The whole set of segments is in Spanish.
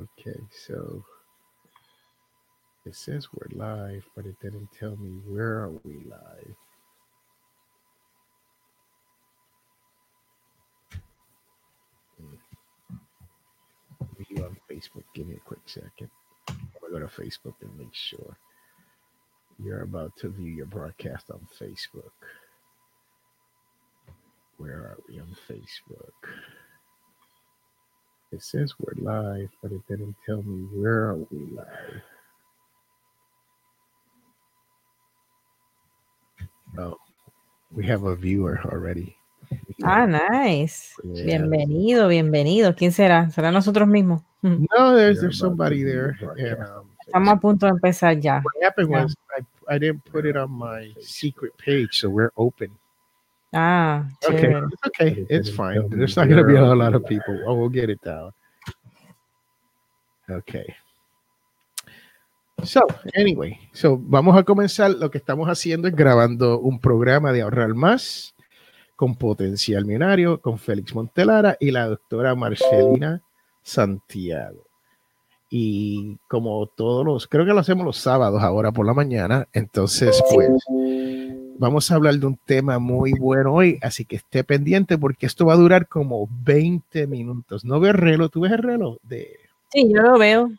Okay, so it says we're live, but it didn't tell me where are we live. Hmm. You on Facebook? Give me a quick second. I'm gonna go to Facebook and make sure you're about to view your broadcast on Facebook. Where are we on Facebook? It says we're live, but it didn't tell me where are we live. Oh, we have a viewer already. Ah, nice. Yeah. Bienvenido, bienvenido. ¿Quién será? ¿Será nosotros mismos? No, there's there's somebody there. And, um, Estamos a punto de empezar ya. what happened Yeah. was I, I didn't put it on my secret page, so we're open. Ah, Okay, it's okay, it's fine. There's not gonna be a lot of people. Oh, we'll get it down. Okay. So, anyway, so vamos a comenzar. Lo que estamos haciendo es grabando un programa de ahorrar más con potencial millonario con Félix Montelara y la doctora Marcelina Santiago. Y como todos los, creo que lo hacemos los sábados ahora por la mañana, entonces pues vamos a hablar de un tema muy bueno hoy, así que esté pendiente porque esto va a durar como 20 minutos. No veo el reloj, ¿tú ves el reloj? De... Sí, yo lo veo.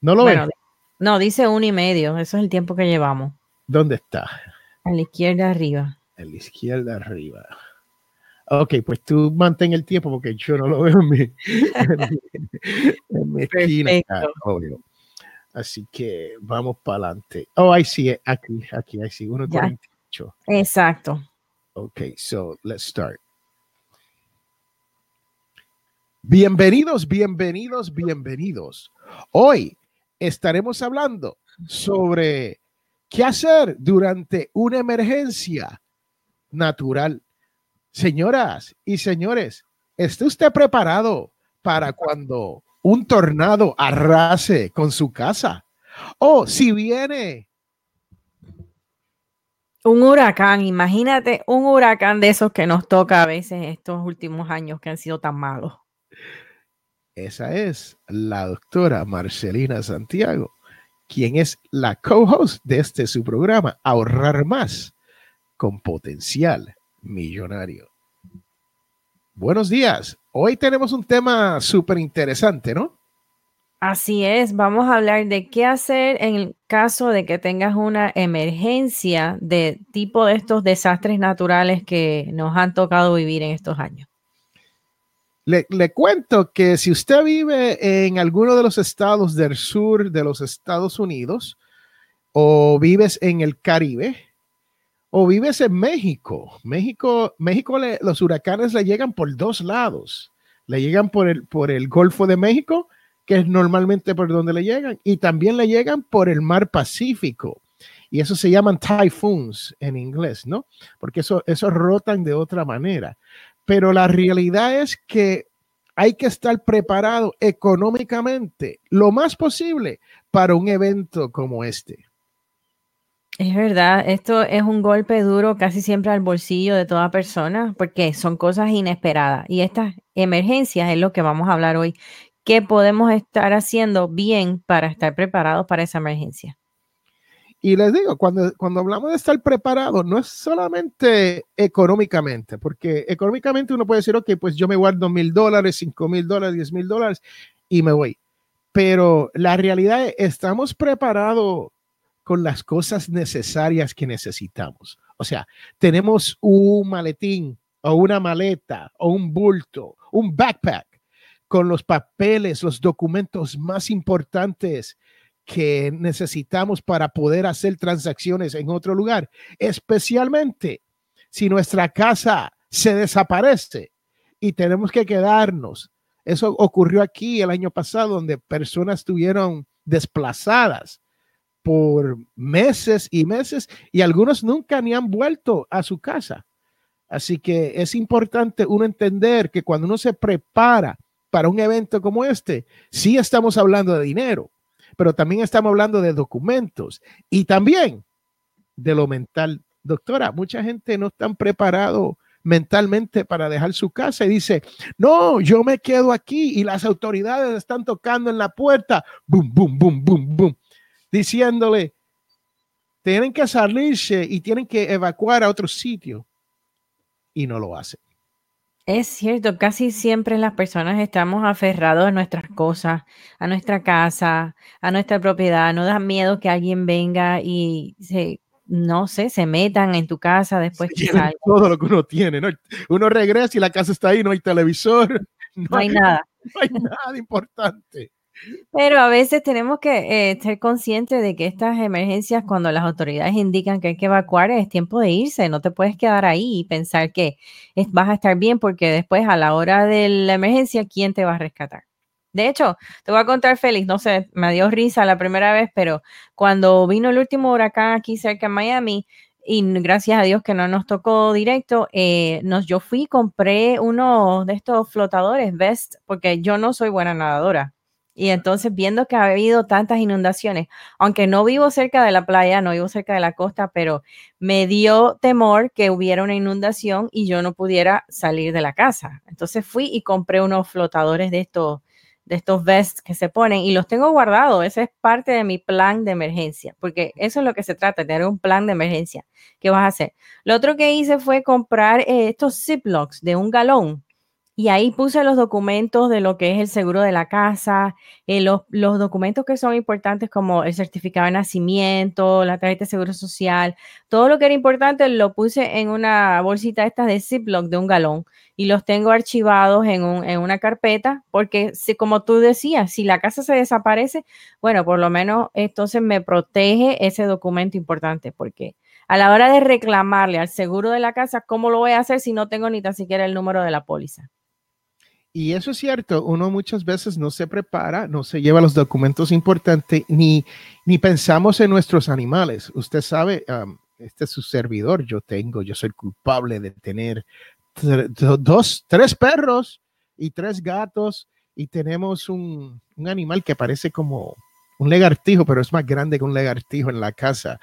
¿No lo Bueno, ves? no, dice uno y medio. Eso es el tiempo que llevamos. ¿Dónde está? A la izquierda arriba. A la izquierda arriba. Ok, pues tú mantén el tiempo porque yo no lo veo en mi, en esquina, obvio. Así que vamos para adelante. Oh, ahí sí, aquí, aquí, ahí sí, 1.48. Exacto. Okay, so let's start. Bienvenidos, bienvenidos, bienvenidos. Hoy estaremos hablando sobre qué hacer durante una emergencia natural. Señoras y señores, ¿está usted preparado para cuando un tornado arrase con su casa? O si viene Un huracán, imagínate un huracán de esos que nos toca a veces estos últimos años que han sido tan malos. Esa es la doctora Marcelina Santiago, quien es la co-host de este su programa, Ahorrar Más con Potencial Millonario. Buenos días. Hoy tenemos un tema súper interesante, ¿no? Así es, vamos a hablar de qué hacer en el caso de que tengas una emergencia de tipo de estos desastres naturales que nos han tocado vivir en estos años. Le, cuento que si usted vive en alguno de los estados del sur de los Estados Unidos o vives en el Caribe o vives en México, México, México los huracanes le llegan por dos lados. Le llegan por el, por el Golfo de México, que es normalmente por donde le llegan, y también le llegan por el Mar Pacífico. Y eso se llaman typhoons en inglés, ¿no? Porque eso, esos rotan de otra manera pero la realidad es que hay que estar preparado económicamente lo más posible para un evento como este. Es verdad, esto es un golpe duro casi siempre al bolsillo de toda persona porque son cosas inesperadas y estas emergencias es lo que vamos a hablar hoy. ¿Qué podemos estar haciendo bien para estar preparados para esa emergencia? Y les digo, cuando, cuando hablamos de estar preparado, no es solamente económicamente, porque económicamente uno puede decir, ok, pues yo me guardo mil dólares, cinco mil dólares, diez mil dólares y me voy. Pero la realidad es, estamos preparados con las cosas necesarias que necesitamos. O sea, tenemos un maletín o una maleta o un bulto, un backpack con los papeles, los documentos más importantes que necesitamos para poder hacer transacciones en otro lugar, especialmente si nuestra casa se desaparece y tenemos que quedarnos. Eso ocurrió aquí el año pasado, donde personas estuvieron desplazadas por meses y meses y algunos nunca ni han vuelto a su casa. Así que es importante uno entender que cuando uno se prepara para un evento como este, sí estamos hablando de dinero, pero también estamos hablando de documentos y también de lo mental. Doctora, mucha gente no están preparado mentalmente para dejar su casa y dice, no, yo me quedo aquí y las autoridades están tocando en la puerta, boom, boom, boom, boom, boom, diciéndole, tienen que salirse y tienen que evacuar a otro sitio y no lo hacen. Es cierto, casi siempre las personas estamos aferrados a nuestras cosas, a nuestra casa, a nuestra propiedad. No da miedo que alguien venga y se, no sé, se metan en tu casa después que Todo lo que uno tiene, ¿no? Uno regresa y la casa está ahí, no hay televisor, no, hay, nada. No hay nada importante. Pero a veces tenemos que eh, ser conscientes de que estas emergencias, cuando las autoridades indican que hay que evacuar, es tiempo de irse. No te puedes quedar ahí y pensar que vas a estar bien porque después a la hora de la emergencia, ¿quién te va a rescatar? De hecho, te voy a contar, Félix, no sé, me dio risa la primera vez, pero cuando vino el último huracán aquí cerca en Miami, y gracias a Dios que no nos tocó directo, eh, nos, yo fui, compré uno de estos flotadores, Vest, porque yo no soy buena nadadora y entonces viendo que ha habido tantas inundaciones, aunque no vivo cerca de la playa, no vivo cerca de la costa, pero me dio temor que hubiera una inundación y yo no pudiera salir de la casa. Entonces fui y compré unos flotadores de estos de estos vests que se ponen y los tengo guardados. Ese es parte de mi plan de emergencia, porque eso es lo que se trata, tener un plan de emergencia. ¿Qué vas a hacer? Lo otro que hice fue comprar eh, estos Ziplocs de un galón y ahí puse los documentos de lo que es el seguro de la casa, eh, los, documentos que son importantes como el certificado de nacimiento, la tarjeta de seguro social, todo lo que era importante lo puse en una bolsita esta de Ziploc de un galón y los tengo archivados en, un, en una carpeta porque si, como tú decías, si la casa se desaparece, bueno, por lo menos entonces me protege ese documento importante porque a la hora de reclamarle al seguro de la casa, ¿cómo lo voy a hacer si no tengo ni tan siquiera el número de la póliza? Y eso es cierto, uno muchas veces no se prepara, no se lleva los documentos importantes, ni, ni pensamos en nuestros animales. Usted sabe, este es su servidor, yo tengo, yo soy culpable de tener dos, tres perros y tres gatos y tenemos un, un animal que parece como un legartijo, pero es más grande que un legartijo en la casa.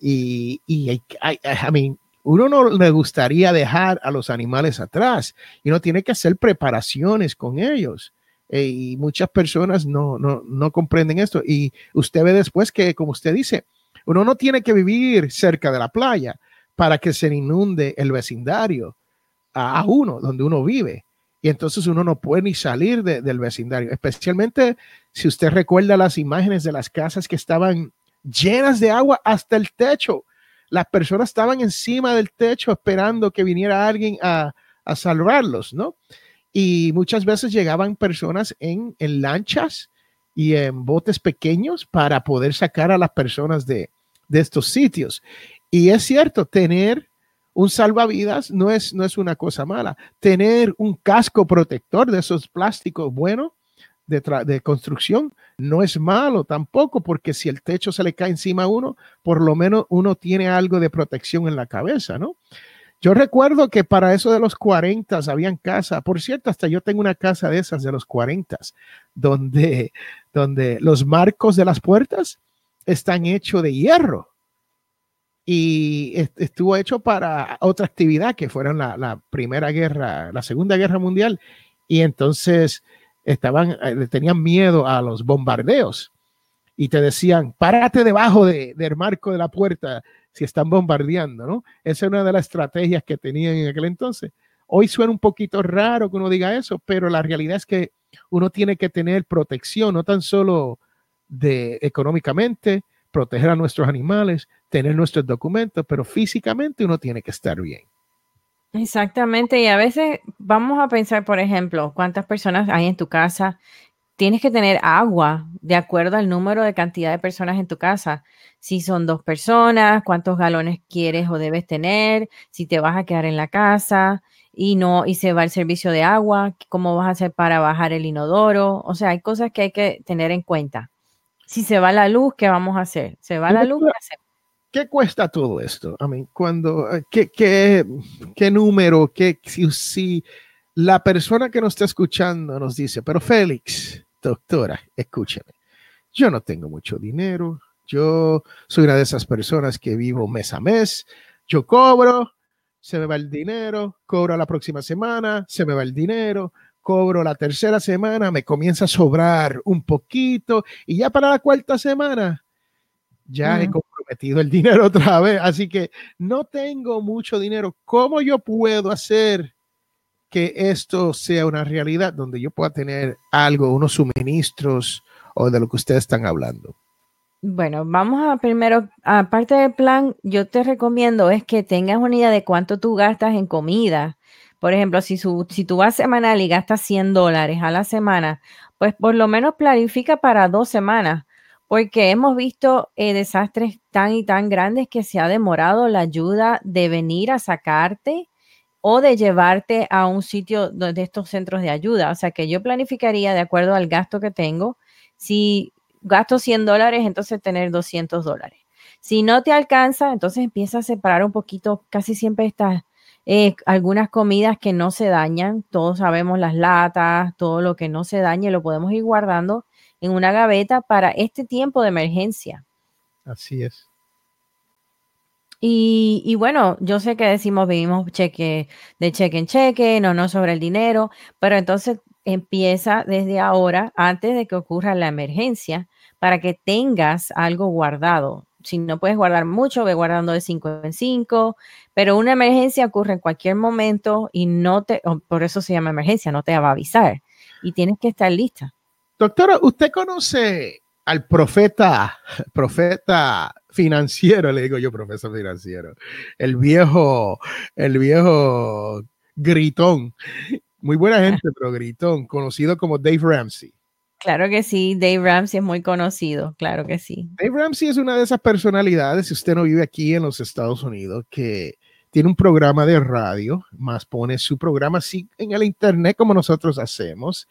Y, y I, I mean, uno no le gustaría dejar a los animales atrás y uno tiene que hacer preparaciones con ellos. Eh, y muchas personas no, no, no comprenden esto. Y usted ve después que, como usted dice, uno no tiene que vivir cerca de la playa para que se inunde el vecindario a, uno, donde uno vive. Y entonces uno no puede ni salir del vecindario, especialmente si usted recuerda las imágenes de las casas que estaban llenas de agua hasta el techo las personas estaban encima del techo esperando que viniera alguien a, salvarlos, ¿no? Y muchas veces llegaban personas en, lanchas y en botes pequeños para poder sacar a las personas de, estos sitios. Y es cierto, tener un salvavidas no es, no es una cosa mala. Tener un casco protector de esos plásticos bueno de, construcción no es malo tampoco, porque si el techo se le cae encima a uno, por lo menos uno tiene algo de protección en la cabeza, ¿no? Yo recuerdo que para eso de los 40 habían casa, por cierto, hasta yo tengo una casa de esas de los 40, donde, donde los marcos de las puertas están hechos de hierro y estuvo hecho para otra actividad que fueron la, primera guerra, la segunda guerra mundial. Y entonces estaban, eh, tenían miedo a los bombardeos y te decían, párate debajo de, del marco de la puerta si están bombardeando, ¿no? Esa es una de las estrategias que tenían en aquel entonces. Hoy suena un poquito raro que uno diga eso, pero la realidad es que uno tiene que tener protección, no tan solo de económicamente, proteger a nuestros animales, tener nuestros documentos, pero físicamente uno tiene que estar bien. Exactamente, y a veces vamos a pensar, por ejemplo, cuántas personas hay en tu casa. Tienes que tener agua de acuerdo al número de cantidad de personas en tu casa. Si son dos personas, cuántos galones quieres o debes tener, si te vas a quedar en la casa y no y se va el servicio de agua, cómo vas a hacer para bajar el inodoro. O sea, hay cosas que hay que tener en cuenta. Si se va la luz, ¿qué vamos a hacer? Se va la luz, ¿qué hacemos? ¿Qué cuesta todo esto? I mean, cuando, eh, ¿qué, qué, qué número? Qué, si, si, la persona que nos está escuchando nos dice, pero Félix, doctora, escúcheme, yo no tengo mucho dinero, yo soy una de esas personas que vivo mes a mes, yo cobro se me va el dinero, cobro la próxima semana, se me va el dinero, cobro la tercera semana, me comienza a sobrar un poquito y ya para la cuarta semana ya he comprometido el dinero otra vez. Así que no tengo mucho dinero. ¿Cómo yo puedo hacer que esto sea una realidad donde yo pueda tener algo, unos suministros o de lo que ustedes están hablando? Bueno, vamos a primero, aparte del plan, yo te recomiendo es que tengas una idea de cuánto tú gastas en comida. Por ejemplo, si, si tú vas semanal y gastas 100 dólares a la semana, pues por lo menos planifica para dos semanas, porque hemos visto eh, desastres tan y tan grandes que se ha demorado la ayuda de venir a sacarte o de llevarte a un sitio de estos centros de ayuda. O sea que yo planificaría de acuerdo al gasto que tengo. Si gasto 100 dólares, entonces tener 200 dólares. Si no te alcanza, entonces empieza a separar un poquito, casi siempre estas, eh, algunas comidas que no se dañan, todos sabemos las latas, todo lo que no se dañe, lo podemos ir guardando en una gaveta para este tiempo de emergencia. Así es. Y, y, bueno, yo sé que decimos vivimos cheque de cheque en cheque, no no sobre el dinero, pero entonces empieza desde ahora, antes de que ocurra la emergencia, para que tengas algo guardado. Si no puedes guardar mucho, ve guardando de 5 en 5, pero una emergencia ocurre en cualquier momento y no te, por eso se llama emergencia, no te va a avisar y tienes que estar lista. Doctora, ¿usted conoce al profeta, profeta financiero, le digo yo, profesor financiero, el viejo, el viejo gritón, muy buena gente, pero gritón, conocido como Dave Ramsey? Claro que sí, Dave Ramsey es muy conocido, claro que sí. Dave Ramsey es una de esas personalidades, si usted no vive aquí en los Estados Unidos, que tiene un programa de radio, más pone su programa así en el internet como nosotros hacemos,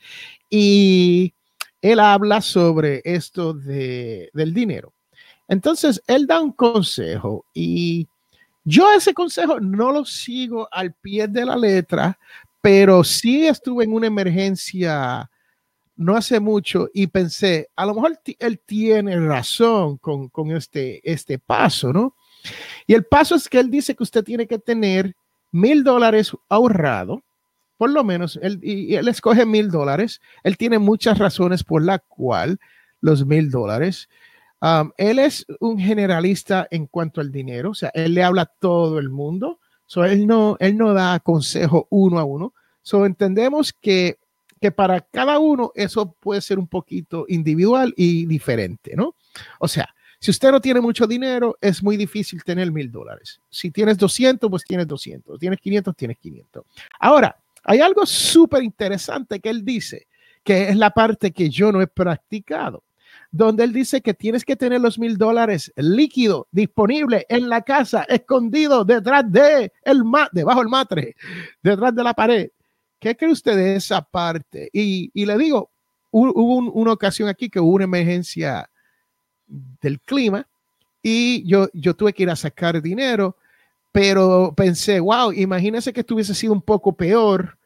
y él habla sobre esto de, del dinero. Entonces, él da un consejo y yo ese consejo no lo sigo al pie de la letra, pero sí estuve en una emergencia no hace mucho y pensé, a lo mejor él tiene razón con, con este, este paso, ¿no? Y el paso es que él dice que usted tiene que tener mil dólares ahorrado, por lo menos, él, y, él escoge mil dólares. Él tiene muchas razones por la cual los mil dólares. Él es un generalista en cuanto al dinero, o sea, él le habla a todo el mundo. So, él, no, él no da consejo uno a uno. So, entendemos que que para cada uno eso puede ser un poquito individual y diferente, ¿no? O sea, si usted no tiene mucho dinero, es muy difícil tener mil dólares. Si tienes 200, pues tienes 200. Tienes 500, tienes 500. Ahora, hay algo súper interesante que él dice, que es la parte que yo no he practicado, donde él dice que tienes que tener los mil dólares líquido, disponible en la casa, escondido detrás de el debajo del matre, detrás de la pared. ¿Qué cree usted de esa parte? Y, le digo, hubo una ocasión aquí que hubo una emergencia del clima y yo, yo tuve que ir a sacar dinero, pero pensé, wow, imagínese que estuviese sido un poco peor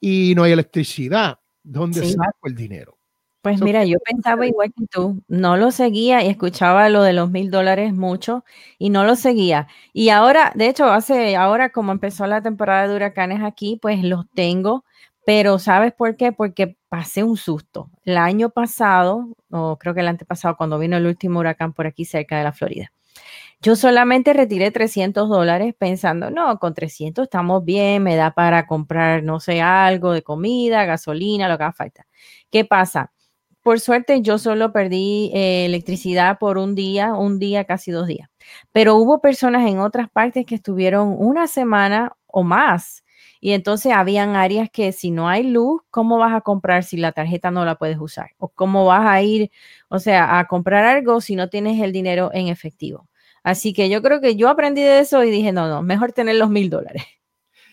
y no hay electricidad. ¿Dónde saco el dinero? Pues mira, yo pensaba igual que tú, no lo seguía y escuchaba lo de los mil dólares mucho y no lo seguía. Y ahora, de hecho, hace, ahora como empezó la temporada de huracanes aquí, pues los tengo, pero ¿sabes por qué? Porque pasé un susto. El año pasado, o creo que el antepasado, cuando vino el último huracán por aquí cerca de la Florida, yo solamente retiré 300 dólares pensando, no, con 300 estamos bien, me da para comprar, no sé, algo de comida, gasolina, lo que haga falta. ¿Qué pasa? Por suerte yo solo perdí eh, electricidad por un día, un día, casi dos días. Pero hubo personas en otras partes que estuvieron una semana o más. Y entonces habían áreas que si no hay luz, ¿cómo vas a comprar si la tarjeta no la puedes usar? ¿O cómo vas a ir, o sea, a comprar algo si no tienes el dinero en efectivo? Así que yo creo que yo aprendí de eso y dije, no, no, mejor tener los mil dólares.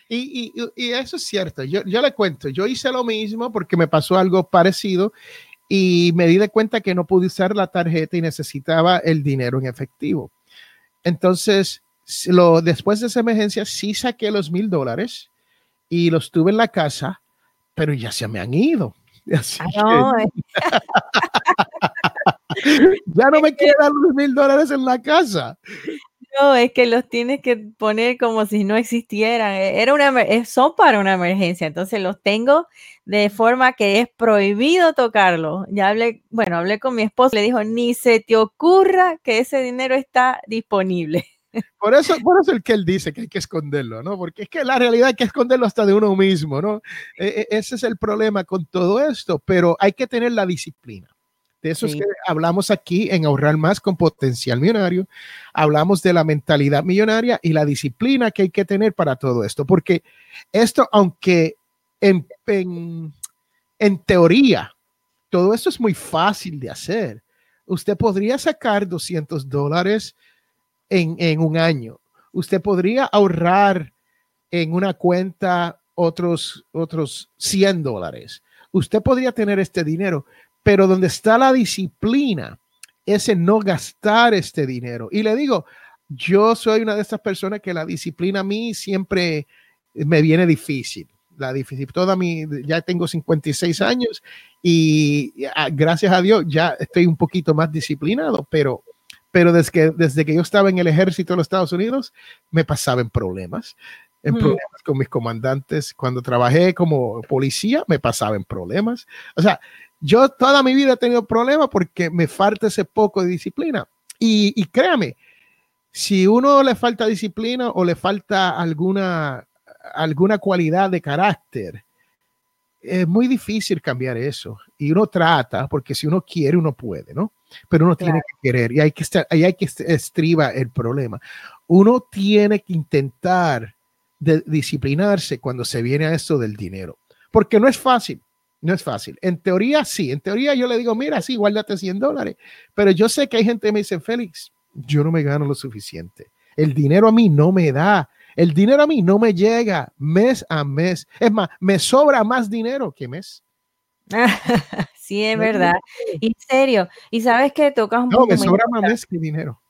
Y, y, y, eso es cierto. Yo, yo le cuento, yo hice lo mismo porque me pasó algo parecido y me di de cuenta que no pude usar la tarjeta y necesitaba el dinero en efectivo. Entonces, lo, después de esa emergencia, sí saqué los mil dólares y los tuve en la casa, pero ya se me han ido. Ah, eh. ya no me quedan los mil dólares en la casa. No, es que los tienes que poner como si no existieran. E, era una, son para una emergencia, entonces los tengo de forma que es prohibido tocarlo. Ya hablé, bueno, hablé con mi esposo, le dijo, ni se te ocurra que ese dinero está disponible. Por eso, por eso el que él dice que hay que esconderlo, ¿no? Porque es que la realidad hay que esconderlo hasta de uno mismo, ¿no? E, e, ese es el problema con todo esto, pero hay que tener la disciplina. De eso es que hablamos aquí en ahorrar más con potencial millonario. Hablamos de la mentalidad millonaria y la disciplina que hay que tener para todo esto, porque esto, aunque en, en, en teoría, todo esto es muy fácil de hacer. Usted podría sacar 200 dólares en, un año. Usted podría ahorrar en una cuenta otros, otros 100 dólares. Usted podría tener este dinero, pero donde está la disciplina es en no gastar este dinero. Y le digo, yo soy una de estas personas que la disciplina a mí siempre me viene difícil. La difícil, toda mi, ya tengo 56 años y ah, gracias a Dios ya estoy un poquito más disciplinado, pero pero desde que, desde que yo estaba en el ejército de los Estados Unidos, me pasaba en problemas, en problemas con mis comandantes. Cuando trabajé como policía, me pasaba en problemas. O sea, yo toda mi vida he tenido problemas porque me falta ese poco de disciplina. Y, y créame, si uno le falta disciplina o le falta alguna, alguna cualidad de carácter, es muy difícil cambiar eso. Y uno trata, porque si uno quiere, uno puede, ¿no? pero uno tiene que querer y hay que estar, hay que estriba el problema. Uno tiene que intentar de disciplinarse cuando se viene a esto del dinero, porque no es fácil. No es fácil. En teoría, sí. En teoría, yo le digo, mira, sí, guárdate 100 dólares. Pero yo sé que hay gente que me dice, Félix, yo no me gano lo suficiente. El dinero a mí no me da. El dinero a mí no me llega mes a mes. Es más, me sobra más dinero que mes. sí, es verdad. Y serio. Y sabes que tocas un no, me sobra más mes que dinero.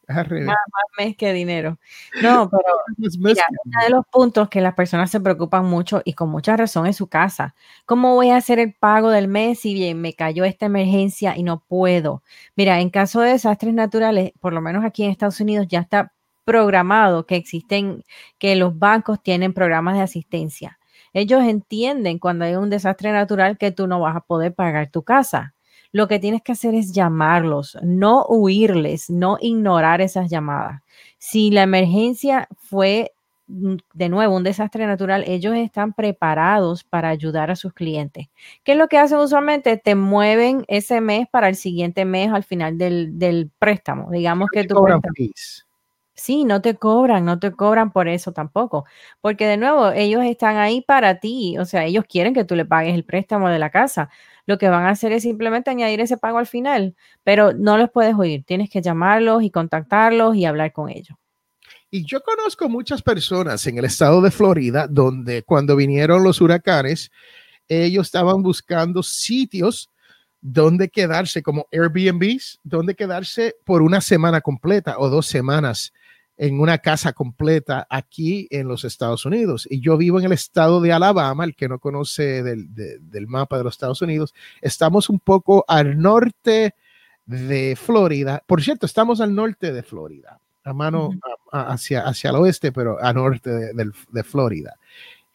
Más, mes que dinero. No, pero uno de los puntos que las personas se preocupan mucho y con mucha razón es su casa. ¿Cómo voy a hacer el pago del mes si bien me cayó esta emergencia y no puedo? Mira, en caso de desastres naturales, por lo menos aquí en Estados Unidos ya está programado que existen, que los bancos tienen programas de asistencia. Ellos entienden cuando hay un desastre natural que tú no vas a poder pagar tu casa. Lo que tienes que hacer es llamarlos, no huirles, no ignorar esas llamadas. Si la emergencia fue mm, de nuevo un desastre natural, ellos están preparados para ayudar a sus clientes. ¿Qué es lo que hacen usualmente? Te mueven ese mes para el siguiente mes al final del, préstamo. Digamos que tu Sí, no te cobran, no te cobran por eso tampoco, porque de nuevo, ellos están ahí para ti, o sea, ellos quieren que tú le pagues el préstamo de la casa. Lo que van a hacer es simplemente añadir ese pago al final, pero no los puedes oír, tienes que llamarlos y contactarlos y hablar con ellos. Y yo conozco muchas personas en el estado de Florida donde cuando vinieron los huracanes, ellos estaban buscando sitios donde quedarse como Airbnbs, donde quedarse por una semana completa o dos semanas en una casa completa aquí en los Estados Unidos. Y yo vivo en el estado de Alabama, el que no conoce del, mapa de los Estados Unidos. Estamos un poco al norte de Florida. Por cierto, estamos al norte de Florida, a mano hacia, hacia el oeste, pero al norte de, de Florida.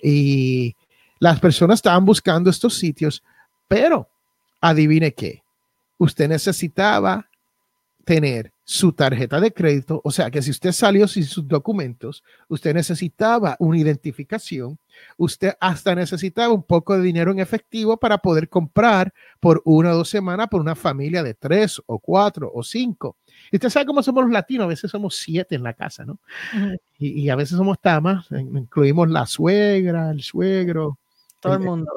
Y las personas estaban buscando estos sitios, pero adivine qué, usted necesitaba tener su tarjeta de crédito, o sea que si usted salió sin sus documentos, usted necesitaba una identificación, usted hasta necesitaba un poco de dinero en efectivo para poder comprar por una o dos semanas por una familia de tres o cuatro o cinco. Y usted sabe cómo somos los latinos, a veces somos siete en la casa, ¿no? y, y, a veces somos tamas, incluimos la suegra, el suegro, todo el mundo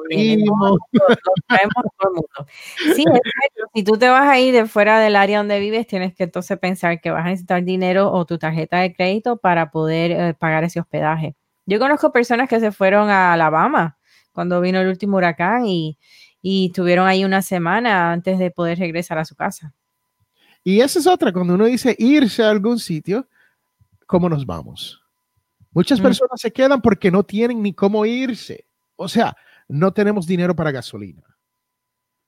Sí, si tú te vas a ir de fuera del área donde vives, tienes que entonces pensar que vas a necesitar dinero o tu tarjeta de crédito para poder eh, pagar ese hospedaje. Yo conozco personas que se fueron a Alabama cuando vino el último huracán y, y estuvieron ahí una semana antes de poder regresar a su casa. Y esa es otra, cuando uno dice irse a algún sitio, ¿cómo nos vamos? Muchas personas se quedan porque no tienen ni cómo irse. O sea, no tenemos dinero para gasolina.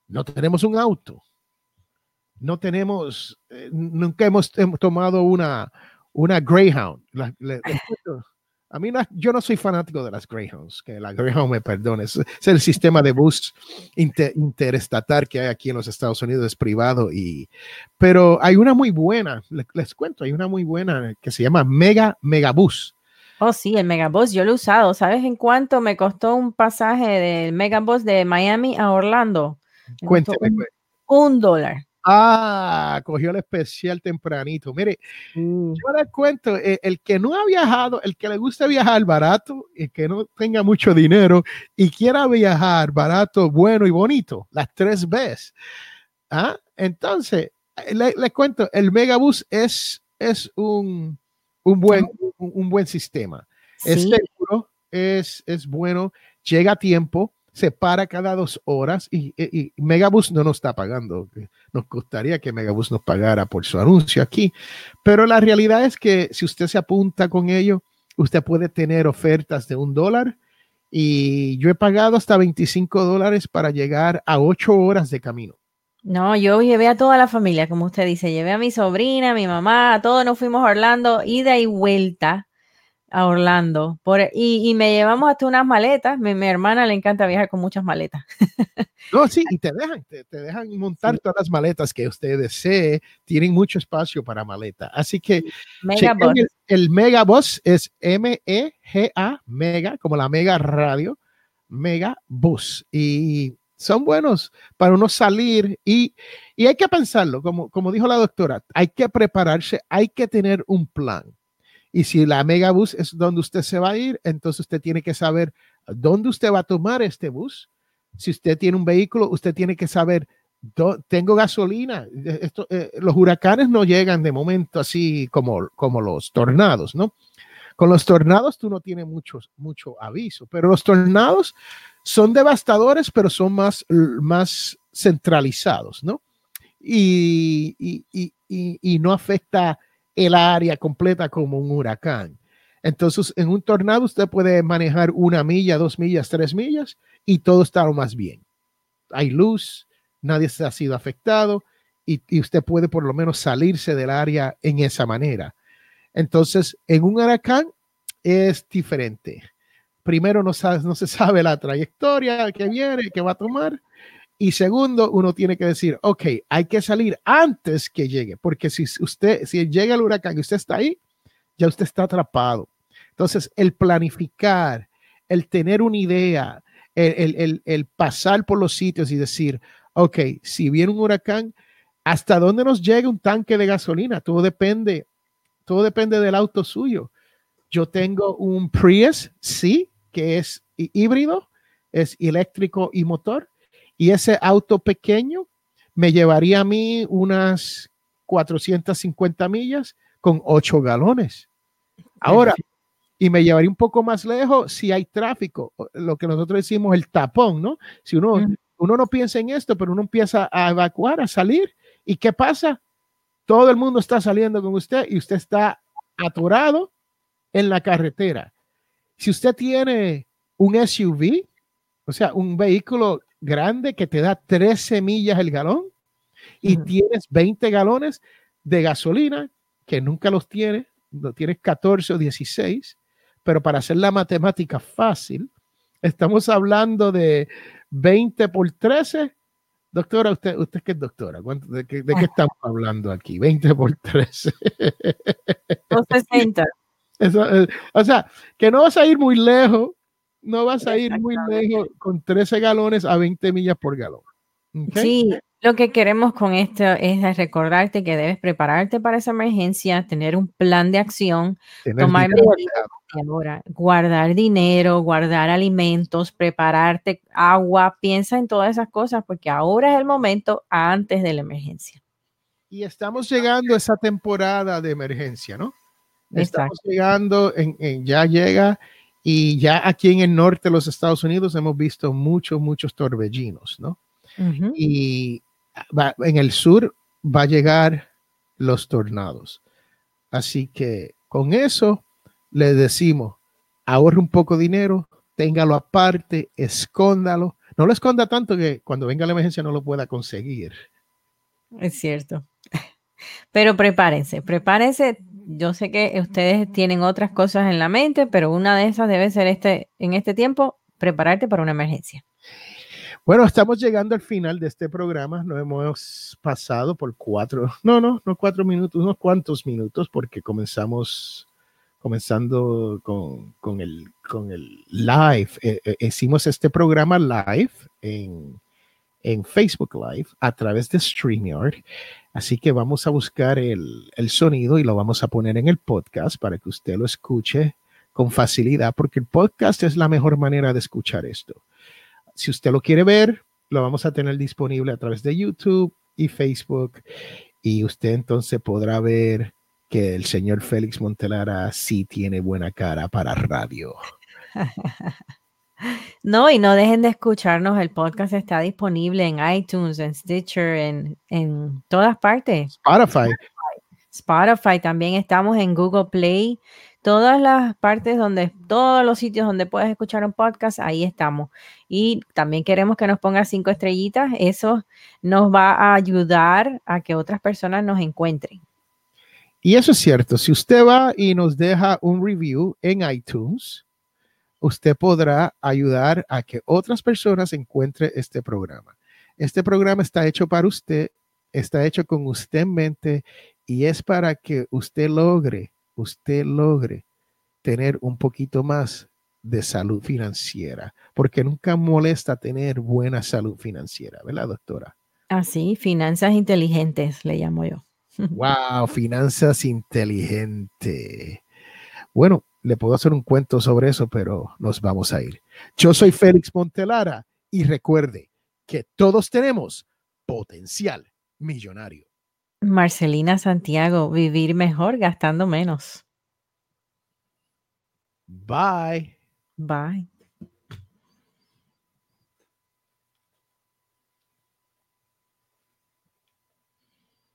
No tenemos un auto. No tenemos, eh, nunca hemos, tomado una, una Greyhound. a mí yo no soy fanático de las Greyhounds, que la Greyhound me perdone, es, el sistema de bus interestatal que hay aquí en los Estados Unidos, es privado, y, pero hay una muy buena, les, les cuento, hay una muy buena que se llama Mega Megabus. Oh, sí, el Megabus, yo lo he usado. ¿Sabes en cuánto me costó un pasaje del Megabus de Miami a Orlando? Cuénteme. Un, dólar. Ah, cogió el especial tempranito. Mire, yo les cuento, eh, el, que no ha viajado, el que le gusta viajar barato, y que no tenga mucho dinero y quiera viajar barato, bueno y bonito, las tres veces. ¿ah? Entonces, les le cuento, el Megabus es, es un, un buen, un, buen sistema. Es seguro, es, es bueno, llega a tiempo, se para cada dos horas y, y, Megabus no nos está pagando. Nos gustaría que Megabus nos pagara por su anuncio aquí, pero la realidad es que si usted se apunta con ello, usted puede tener ofertas de un dólar y yo he pagado hasta 25 dólares para llegar a ocho horas de camino. No, yo llevé a toda la familia, como usted dice, llevé a mi sobrina, a mi mamá, a todos nos fuimos a Orlando, ida y vuelta a Orlando. Por, y, me llevamos hasta unas maletas. Mi, mi, hermana le encanta viajar con muchas maletas. No, sí, y te dejan, te, dejan montar todas las maletas que usted desee. Tienen mucho espacio para maleta. Así que El, el Megabus es M-E-G-A, Mega, como la Mega Radio, Mega Bus. Y son buenos para uno salir y, y hay que pensarlo, como, como dijo la doctora, hay que prepararse, hay que tener un plan. Y si la megabus es donde usted se va a ir, entonces usted tiene que saber dónde usted va a tomar este bus. Si usted tiene un vehículo, usted tiene que saber, tengo gasolina. Esto, eh, los huracanes no llegan de momento así como, como los tornados, ¿no? Con los tornados tú no tienes mucho, mucho aviso, pero los tornados son devastadores, pero son más, más centralizados, ¿no? Y, y, y, y, no afecta el área completa como un huracán. Entonces, en un tornado usted puede manejar una milla, dos millas, tres millas y todo está más bien. Hay luz, nadie se ha sido afectado y, usted puede por lo menos salirse del área en esa manera. Entonces, en un huracán es diferente primero no, no se sabe la trayectoria que viene, que va a tomar. Y segundo, uno tiene que decir, ok, hay que salir antes que llegue, porque si usted, si llega el huracán y usted está ahí, ya usted está atrapado. Entonces, el planificar, el tener una idea, el, el, el, pasar por los sitios y decir, ok, si viene un huracán, ¿hasta dónde nos llega un tanque de gasolina? Todo depende, todo depende del auto suyo. Yo tengo un Prius, sí, que es híbrido, es eléctrico y motor. Y ese auto pequeño me llevaría a mí unas 450 millas con 8 galones. Ahora, y me llevaría un poco más lejos si hay tráfico, lo que nosotros decimos el tapón, ¿no? Si uno, uno no piensa en esto, pero uno empieza a evacuar, a salir, ¿y qué pasa? Todo el mundo está saliendo con usted y usted está atorado en la carretera. Si usted tiene un SUV, o sea, un vehículo grande que te da 13 millas el galón y tienes 20 galones de gasolina, que nunca los tienes, no tienes 14 o 16, pero para hacer la matemática fácil, estamos hablando de 20 por 13. Doctora, usted, usted que es doctora, ¿de, qué, de qué estamos hablando aquí? 20 por 13. 60. Eh, o sea, que no vas a ir muy lejos, no vas a ir muy lejos con 13 galones a 20 millas por galón. Sí, lo que queremos con esto es recordarte que debes prepararte para esa emergencia, tener un plan de acción, tomar medidas, guardar dinero, guardar alimentos, prepararte agua, piensa en todas esas cosas porque ahora es el momento antes de la emergencia. Y estamos llegando a esa temporada de emergencia, ¿no? Estamos llegando, en, ya llega y ya aquí en el norte de los Estados Unidos hemos visto muchos, muchos torbellinos, ¿no? Y en el sur va a llegar los tornados. Así que con eso le decimos, ahorre un poco de dinero, téngalo aparte, escóndalo. No lo esconda tanto que cuando venga la emergencia no lo pueda conseguir. Es cierto. Pero prepárense, prepárense yo sé que ustedes tienen otras cosas en la mente, pero una de esas debe ser este, en este tiempo, prepararte para una emergencia. Bueno, estamos llegando al final de este programa. No hemos pasado por cuatro, no, no, no cuatro minutos, unos cuantos minutos, porque comenzamos, comenzando con, con el, con el live. Eh, eh, hicimos este programa live en, en Facebook Live a través de StreamYard. Así que vamos a buscar el, el, sonido y lo vamos a poner en el podcast para que usted lo escuche con facilidad, porque el podcast es la mejor manera de escuchar esto. Si usted lo quiere ver, lo vamos a tener disponible a través de YouTube y Facebook y usted entonces podrá ver que el señor Félix Montelara sí tiene buena cara para radio. No, y no dejen de escucharnos. El podcast está disponible en iTunes, en Stitcher, en, en todas partes. Spotify. Spotify. También estamos en Google Play. Todas las partes donde, todos los sitios donde puedes escuchar un podcast, ahí estamos. Y también queremos que nos ponga cinco estrellitas. Eso nos va a ayudar a que otras personas nos encuentren. Y eso es cierto. Si usted va y nos deja un review en iTunes, usted podrá ayudar a que otras personas encuentren este programa. Este programa está hecho para usted, está hecho con usted en mente y es para que usted logre, usted logre tener un poquito más de salud financiera, porque nunca molesta tener buena salud financiera, ¿verdad, doctora? Así, finanzas inteligentes, le llamo yo. Wow, finanzas inteligentes. Bueno, le puedo hacer un cuento sobre eso, pero nos vamos a ir. Yo soy Félix Montelara y recuerde que todos tenemos potencial millonario. Marcelina Santiago, vivir mejor gastando menos. Bye. Bye.